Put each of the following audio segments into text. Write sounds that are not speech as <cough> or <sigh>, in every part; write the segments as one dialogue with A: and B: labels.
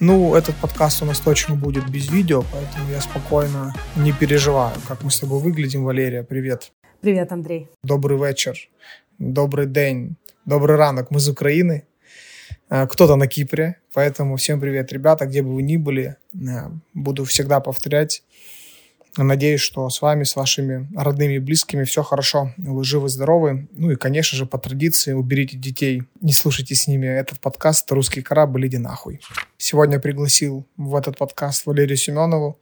A: Ну, этот подкаст у нас точно будет без видео, поэтому я спокойно не переживаю, как мы с тобой выглядим. Валерия, привет.
B: Привет, Андрей.
A: Добрый вечер, добрый день, добрый ранок. Мы из Украины, э, кто-то на Кипре, поэтому всем привет, ребята, где бы вы ни были. Э, буду всегда повторять Надеюсь, что с вами, с вашими родными и близкими все хорошо, вы живы, здоровы. Ну и, конечно же, по традиции уберите детей, не слушайте с ними этот подкаст «Русский корабль, иди нахуй». Сегодня пригласил в этот подкаст Валерию Семенову.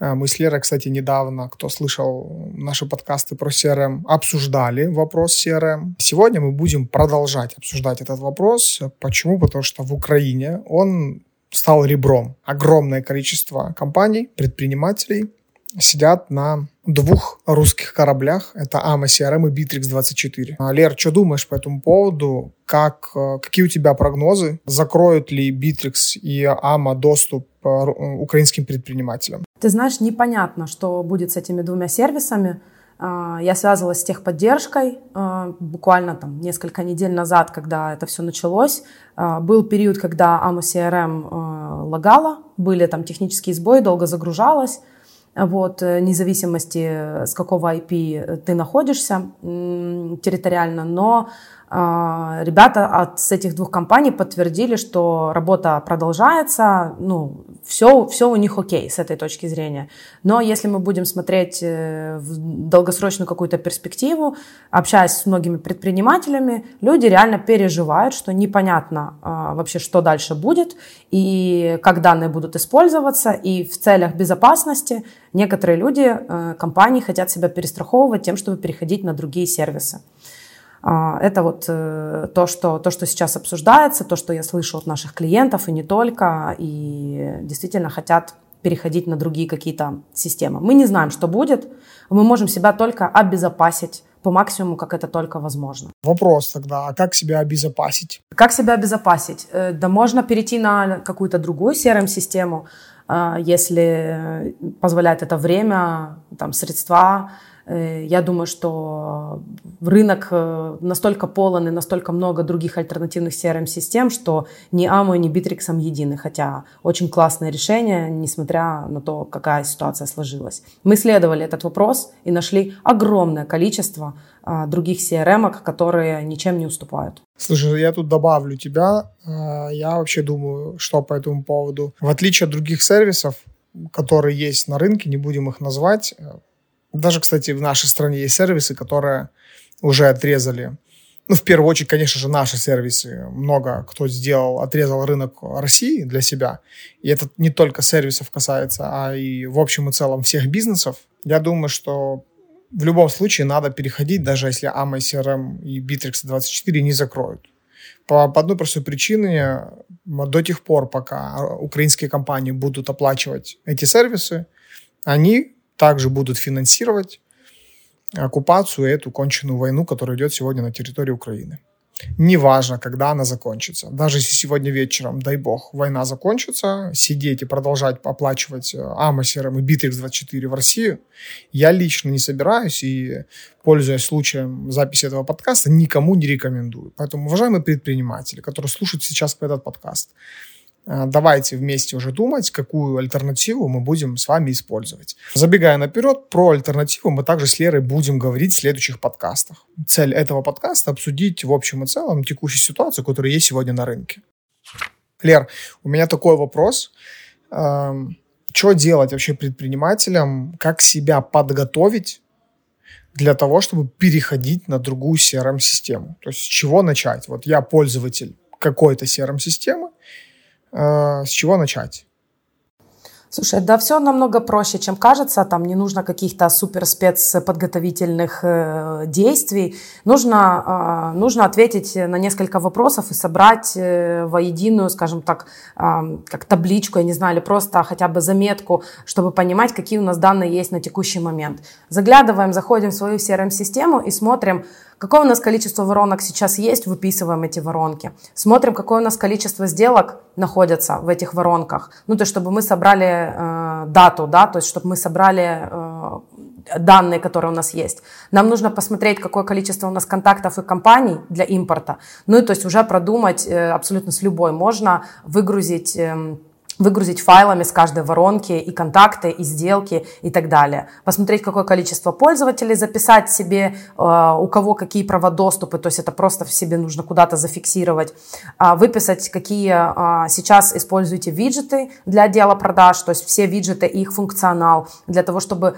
A: Э, мы с Лерой, кстати, недавно, кто слышал наши подкасты про CRM, обсуждали вопрос CRM. Сегодня мы будем продолжать обсуждать этот вопрос. Почему? Потому что в Украине он стал ребром. Огромное количество компаний, предпринимателей – сидят на двух русских кораблях. Это AMA CRM и Bittrex 24. А, Лер, что думаешь по этому поводу? Как, э, какие у тебя прогнозы? Закроют ли Bittrex и AMA доступ э, украинским предпринимателям?
B: Ты знаешь, непонятно, что будет с этими двумя сервисами. А, я связывалась с техподдержкой а, буквально там несколько недель назад, когда это все началось. Был период, когда AMA CRM лагала, были там технические сбои, долго загружалась вот, э, независимости, э, с какого IP ты находишься территориально, но ребята от, с этих двух компаний подтвердили, что работа продолжается, ну, все, все у них окей с этой точки зрения. Но если мы будем смотреть э, в долгосрочную какую-то перспективу, общаясь с многими предпринимателями, люди реально переживают, что непонятно а, вообще, что дальше будет, и как данные будут использоваться, и в целях безопасности некоторые люди, э, компании хотят себя перестраховывать тем, чтобы переходить на другие сервисы. А, это вот э, то что, то, что сейчас обсуждается, то, что я слышу от наших клиентов и не только, и действительно хотят переходить на другие какие-то системы. Мы не знаем, что будет, мы можем себя только обезопасить по максимуму, как это только возможно.
A: Вопрос тогда, а как себя обезопасить?
B: Как себя обезопасить? Э, да можно перейти на какую-то другую CRM-систему, э, если позволяет это время, там, средства, я думаю, что рынок э, настолько полон и настолько много других альтернативных CRM-систем, что ни AMO, ни Bittrex едины, хотя очень классное решение, несмотря на то, какая ситуация сложилась. Мы исследовали этот вопрос и нашли огромное количество а, других CRM, которые ничем не уступают.
A: Слушай, я тут добавлю тебя. Я вообще думаю, что по этому поводу. В отличие от других сервисов, которые есть на рынке, не будем их назвать, даже, кстати, в нашей стране есть сервисы, которые уже отрезали. Ну, в первую очередь, конечно же, наши сервисы. Много кто сделал, отрезал рынок России для себя. И это не только сервисов касается, а и в общем и целом всех бизнесов. Я думаю, что в любом случае надо переходить, даже если AMA, CRM и Bittrex 24 не закроют. По, по одной простой причине, до тех пор, пока украинские компании будут оплачивать эти сервисы, они также будут финансировать оккупацию эту конченую войну, которая идет сегодня на территории Украины. Неважно, когда она закончится. Даже если сегодня вечером, дай бог, война закончится, сидеть и продолжать оплачивать Амосером и Bittrex24 в Россию, я лично не собираюсь и, пользуясь случаем записи этого подкаста, никому не рекомендую. Поэтому, уважаемые предприниматели, которые слушают сейчас этот подкаст, Э, давайте вместе уже думать, какую альтернативу мы будем с вами использовать. Забегая наперед, про альтернативу мы также с Лерой будем говорить в следующих подкастах. Цель этого подкаста – обсудить в общем и целом текущую ситуацию, которая есть сегодня на рынке. Лер, у меня такой вопрос. Эм, что делать вообще предпринимателям? Как себя подготовить для того, чтобы переходить на другую CRM-систему? То есть с чего начать? Вот я пользователь какой-то CRM-системы, с чего начать?
B: Слушай, да все намного проще, чем кажется. Там не нужно каких-то супер спецподготовительных э, действий. Нужно, э, нужно ответить на несколько вопросов и собрать э, воединую, скажем так, э, как табличку, я не знаю, или просто хотя бы заметку, чтобы понимать, какие у нас данные есть на текущий момент. Заглядываем, заходим в свою CRM-систему и смотрим, Какое у нас количество воронок сейчас есть, выписываем эти воронки. Смотрим, какое у нас количество сделок находятся в этих воронках. Ну, то есть, чтобы мы собрали э, дату, да, то есть, чтобы мы собрали э, данные, которые у нас есть. Нам нужно посмотреть, какое количество у нас контактов и компаний для импорта. Ну, и то есть уже продумать э, абсолютно с любой. Можно выгрузить... Э, выгрузить файлами с каждой воронки и контакты, и сделки, и так далее. Посмотреть, какое количество пользователей, записать себе, э, у кого какие права доступа, то есть это просто в себе нужно куда-то зафиксировать, а, выписать, какие а, сейчас используете виджеты для отдела продаж, то есть все виджеты и их функционал, для того, чтобы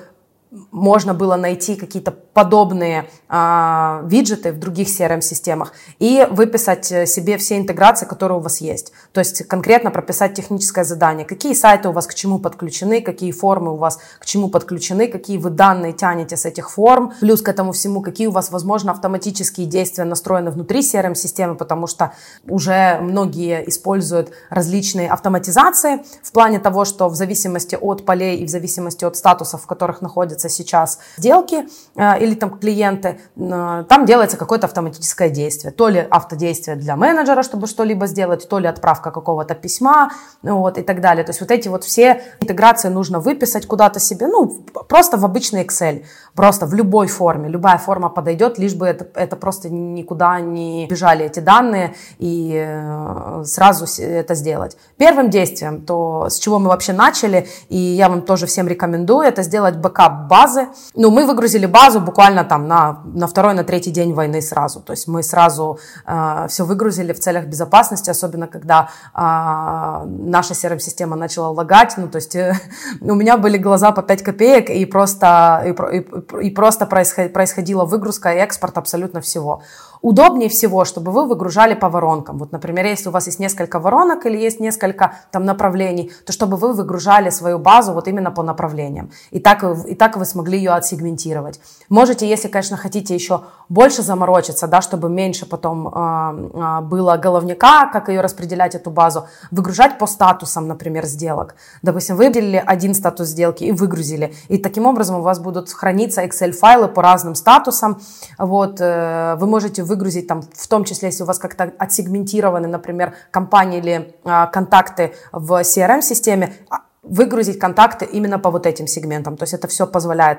B: можно было найти какие-то подобные э, виджеты в других CRM-системах и выписать э, себе все интеграции, которые у вас есть. То есть конкретно прописать техническое задание, какие сайты у вас к чему подключены, какие формы у вас к чему подключены, какие вы данные тянете с этих форм, плюс к этому всему, какие у вас, возможно, автоматические действия настроены внутри CRM-системы, потому что уже многие используют различные автоматизации в плане того, что в зависимости от полей и в зависимости от статусов, в которых находится делаются сейчас сделки э, или там клиенты, э, там делается какое-то автоматическое действие. То ли автодействие для менеджера, чтобы что-либо сделать, то ли отправка какого-то письма вот, и так далее. То есть вот эти вот все интеграции нужно выписать куда-то себе, ну, просто в обычный Excel, просто в любой форме. Любая форма подойдет, лишь бы это, это просто никуда не бежали эти данные и э, сразу это сделать. Первым действием, то с чего мы вообще начали, и я вам тоже всем рекомендую, это сделать бэкап базы. Ну, мы выгрузили базу буквально там на, на второй, на третий день войны сразу. То есть мы сразу э, все выгрузили в целях безопасности, особенно когда э, наша CRM-система начала лагать. Ну, то есть э, <laughs> у меня были глаза по 5 копеек, и просто, и, и, и просто происходила выгрузка и экспорт абсолютно всего удобнее всего, чтобы вы выгружали по воронкам. Вот, например, если у вас есть несколько воронок или есть несколько там направлений, то чтобы вы выгружали свою базу вот именно по направлениям. И так, и так вы смогли ее отсегментировать. Можете, если, конечно, хотите еще больше заморочиться, да, чтобы меньше потом э, было головника, как ее распределять, эту базу, выгружать по статусам, например, сделок. Допустим, вы выделили один статус сделки и выгрузили. И таким образом у вас будут храниться Excel-файлы по разным статусам. Вот, э, вы можете вы выгрузить, там, в том числе, если у вас как-то отсегментированы, например, компании или а, контакты в CRM-системе, а, выгрузить контакты именно по вот этим сегментам. То есть это все позволяет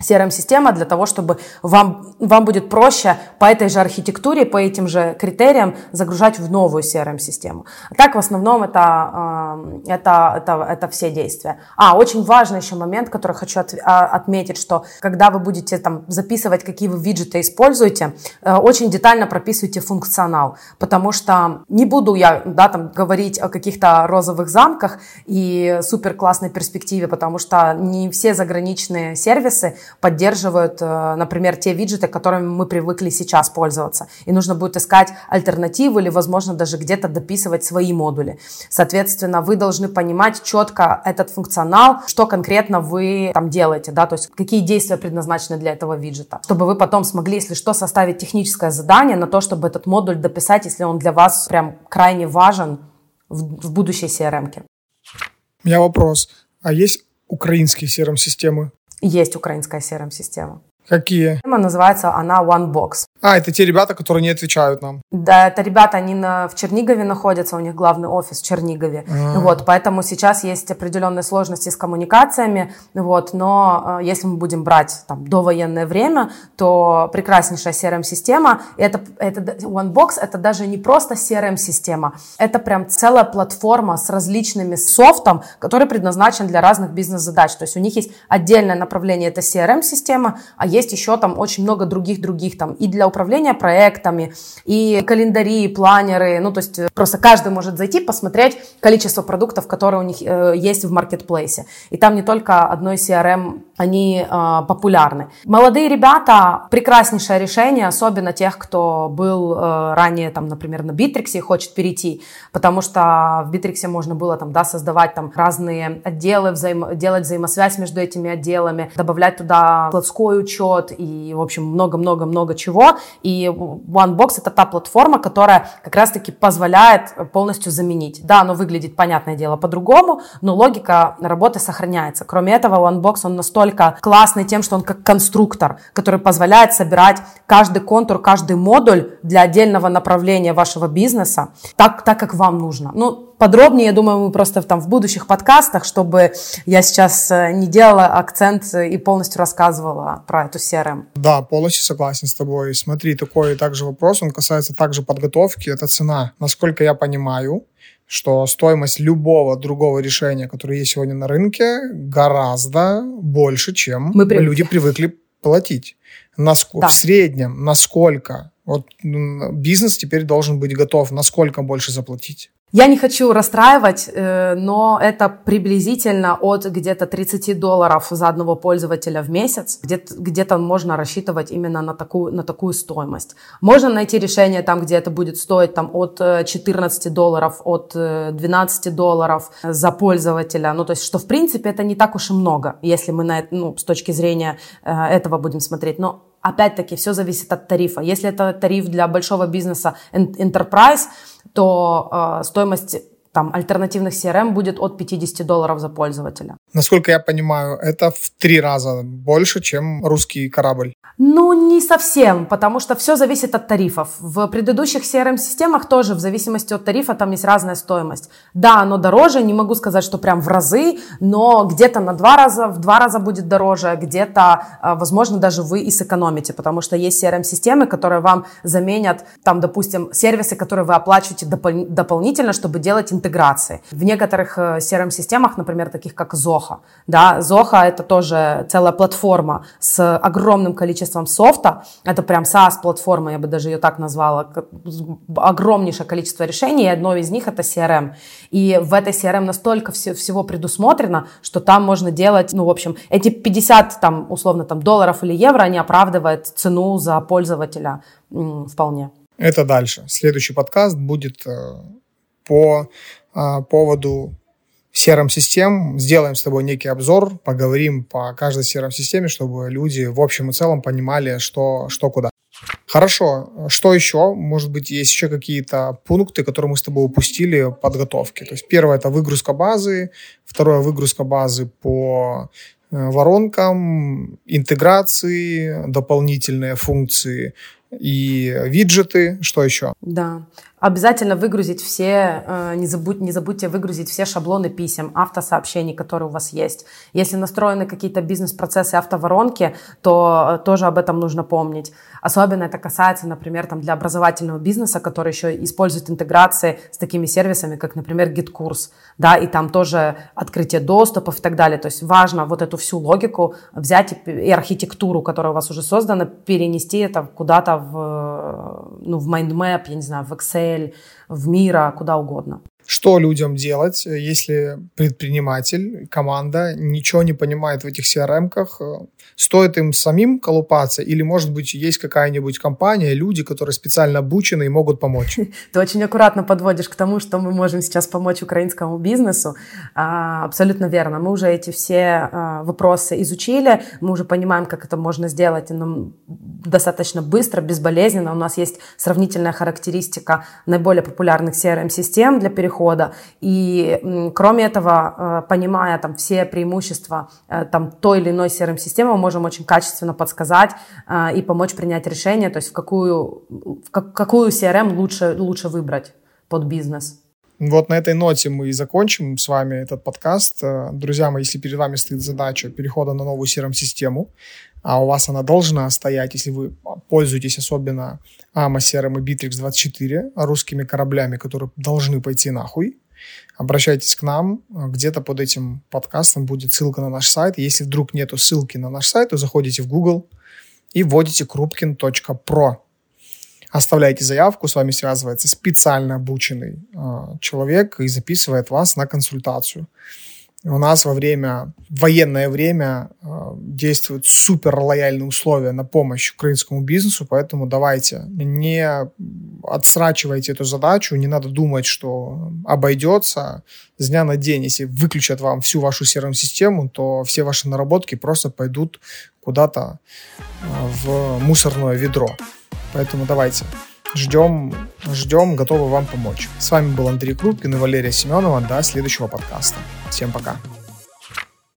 B: CRM-система для того, чтобы вам, вам будет проще по этой же архитектуре, по этим же критериям загружать в новую CRM-систему. А так, в основном, это, это, это, это все действия. А, очень важный еще момент, который хочу от, а, отметить, что когда вы будете там записывать, какие вы виджеты используете, э, очень детально прописывайте функционал, потому что не буду я да, там, говорить о каких-то розовых замках и супер классной перспективе, потому что не все заграничные сервисы поддерживают, э, например, те виджеты, которыми мы привыкли сейчас пользоваться. И нужно будет искать альтернативу или, возможно, даже где-то дописывать свои модули. Соответственно, вы должны понимать четко этот функционал, что конкретно вы там делаете, да, то есть какие действия предназначены для этого виджета, чтобы вы потом смогли, если что, составить техническое задание на то, чтобы этот модуль дописать, если он для вас прям крайне важен в, в будущей CRM. -ке.
A: У меня вопрос. А есть украинские CRM-системы?
B: Есть украинская CRM-система.
A: Какие?
B: Называется она OneBox.
A: А, это те ребята, которые не отвечают нам.
B: Да, это ребята, они на, в Чернигове находятся, у них главный офис в Чернигове. А-а-а. Вот, поэтому сейчас есть определенные сложности с коммуникациями, вот, но э, если мы будем брать там довоенное время, то прекраснейшая CRM-система, это, это OneBox, это даже не просто CRM-система, это прям целая платформа с различными софтом, который предназначен для разных бизнес-задач. То есть у них есть отдельное направление, это CRM-система, а есть еще там очень много других-других там и для управления проектами, и календари, и планеры. Ну, то есть э, просто каждый может зайти, посмотреть количество продуктов, которые у них э, есть в маркетплейсе. И там не только одной CRM они э, популярны. Молодые ребята прекраснейшее решение, особенно тех, кто был э, ранее, там, например, на Битриксе и хочет перейти, потому что в Битриксе можно было там, да, создавать там разные отделы, взаим... делать взаимосвязь между этими отделами, добавлять туда складской учет и, в общем, много-много-много чего. И OneBox это та платформа, которая как раз-таки позволяет полностью заменить. Да, оно выглядит, понятное дело, по-другому, но логика работы сохраняется. Кроме этого, OneBox, он настолько настолько классный тем, что он как конструктор, который позволяет собирать каждый контур, каждый модуль для отдельного направления вашего бизнеса так, так как вам нужно. Ну, подробнее, я думаю, мы просто там в будущих подкастах, чтобы я сейчас э, не делала акцент и полностью рассказывала про эту CRM.
A: Да, полностью согласен с тобой. Смотри, такой также вопрос, он касается также подготовки, это цена. Насколько я понимаю, что стоимость любого другого решения, которое есть сегодня на рынке, гораздо больше, чем Мы люди привыкли платить. Наск... Да. В среднем, насколько вот бизнес теперь должен быть готов, насколько больше заплатить?
B: Я не хочу расстраивать, э, но это приблизительно от где-то 30 долларов за одного пользователя в месяц. Где-то, где-то можно рассчитывать именно на такую, на такую стоимость. Можно найти решение там, где это будет стоить там, от 14 э, долларов, от 12 э, долларов за пользователя. Ну, то есть, что в принципе это не так уж и много, если мы на, ну, с точки зрения этого будем смотреть. Но опять-таки, все зависит от тарифа. Если это тариф для большого бизнеса Enterprise, то э, стоимость там, альтернативных CRM будет от 50 долларов за пользователя.
A: Насколько я понимаю, это в три раза больше, чем русский корабль.
B: Ну, не совсем, потому что все зависит от тарифов. В предыдущих CRM-системах тоже в зависимости от тарифа там есть разная стоимость. Да, оно дороже, не могу сказать, что прям в разы, но где-то на два раза, в два раза будет дороже, где-то, а, возможно, даже вы и сэкономите, потому что есть CRM-системы, которые вам заменят, там, допустим, сервисы, которые вы оплачиваете допол- дополнительно, чтобы делать интеграции. В некоторых э, CRM-системах, например, таких как Zoho, да, Zoho это тоже целая платформа с огромным количеством софта. Это прям SaaS-платформа, я бы даже ее так назвала. Огромнейшее количество решений, и одно из них это CRM. И в этой CRM настолько все, всего предусмотрено, что там можно делать, ну, в общем, эти 50, там, условно, там, долларов или евро, они оправдывают цену за пользователя вполне.
A: Это дальше. Следующий подкаст будет э, по э, поводу CRM-систем, сделаем с тобой некий обзор, поговорим по каждой CRM-системе, чтобы люди в общем и целом понимали, что, что куда. Хорошо, что еще? Может быть, есть еще какие-то пункты, которые мы с тобой упустили подготовки. То есть первое это выгрузка базы, второе выгрузка базы по э, воронкам, интеграции, дополнительные функции и виджеты. Что еще?
B: Да. Обязательно выгрузить все, э, не, забудь, не забудьте выгрузить все шаблоны писем, автосообщений, которые у вас есть. Если настроены какие-то бизнес-процессы автоворонки, то э, тоже об этом нужно помнить. Особенно это касается, например, там, для образовательного бизнеса, который еще использует интеграции с такими сервисами, как, например, GitKurs, да, и там тоже открытие доступов и так далее. То есть важно вот эту всю логику взять и, архитектуру, которая у вас уже создана, перенести это куда-то в, ну, в mindmap, я не знаю, в Excel, в Мира, куда угодно.
A: Что людям делать, если предприниматель, команда ничего не понимает в этих CRM-ках? Стоит им самим колупаться или, может быть, есть какая-нибудь компания, люди, которые специально обучены и могут помочь? <laughs>
B: Ты очень аккуратно подводишь к тому, что мы можем сейчас помочь украинскому бизнесу. А, абсолютно верно. Мы уже эти все а, вопросы изучили, мы уже понимаем, как это можно сделать достаточно быстро, безболезненно. У нас есть сравнительная характеристика наиболее популярных CRM-систем для перехода перехода. И кроме этого, э, понимая там все преимущества э, там той или иной CRM-системы, мы можем очень качественно подсказать э, и помочь принять решение, то есть в какую, в какую CRM лучше, лучше выбрать под бизнес.
A: Вот на этой ноте мы и закончим с вами этот подкаст. Друзья мои, если перед вами стоит задача перехода на новую CRM-систему, а у вас она должна стоять, если вы пользуетесь особенно AMA CRM и Bittrex 24 русскими кораблями, которые должны пойти нахуй, обращайтесь к нам. Где-то под этим подкастом будет ссылка на наш сайт. Если вдруг нету ссылки на наш сайт, то заходите в Google и вводите krupkin.pro. Оставляйте заявку, с вами связывается специально обученный э, человек и записывает вас на консультацию. У нас во время, военное время э, действуют супер лояльные условия на помощь украинскому бизнесу, поэтому давайте, не отсрачивайте эту задачу, не надо думать, что обойдется с дня на день. Если выключат вам всю вашу CRM-систему, то все ваши наработки просто пойдут куда-то э, в мусорное ведро. Поэтому давайте, ждем, ждем, готовы вам помочь. С вами был Андрей Крупкин и Валерия Семенова. До следующего подкаста. Всем пока.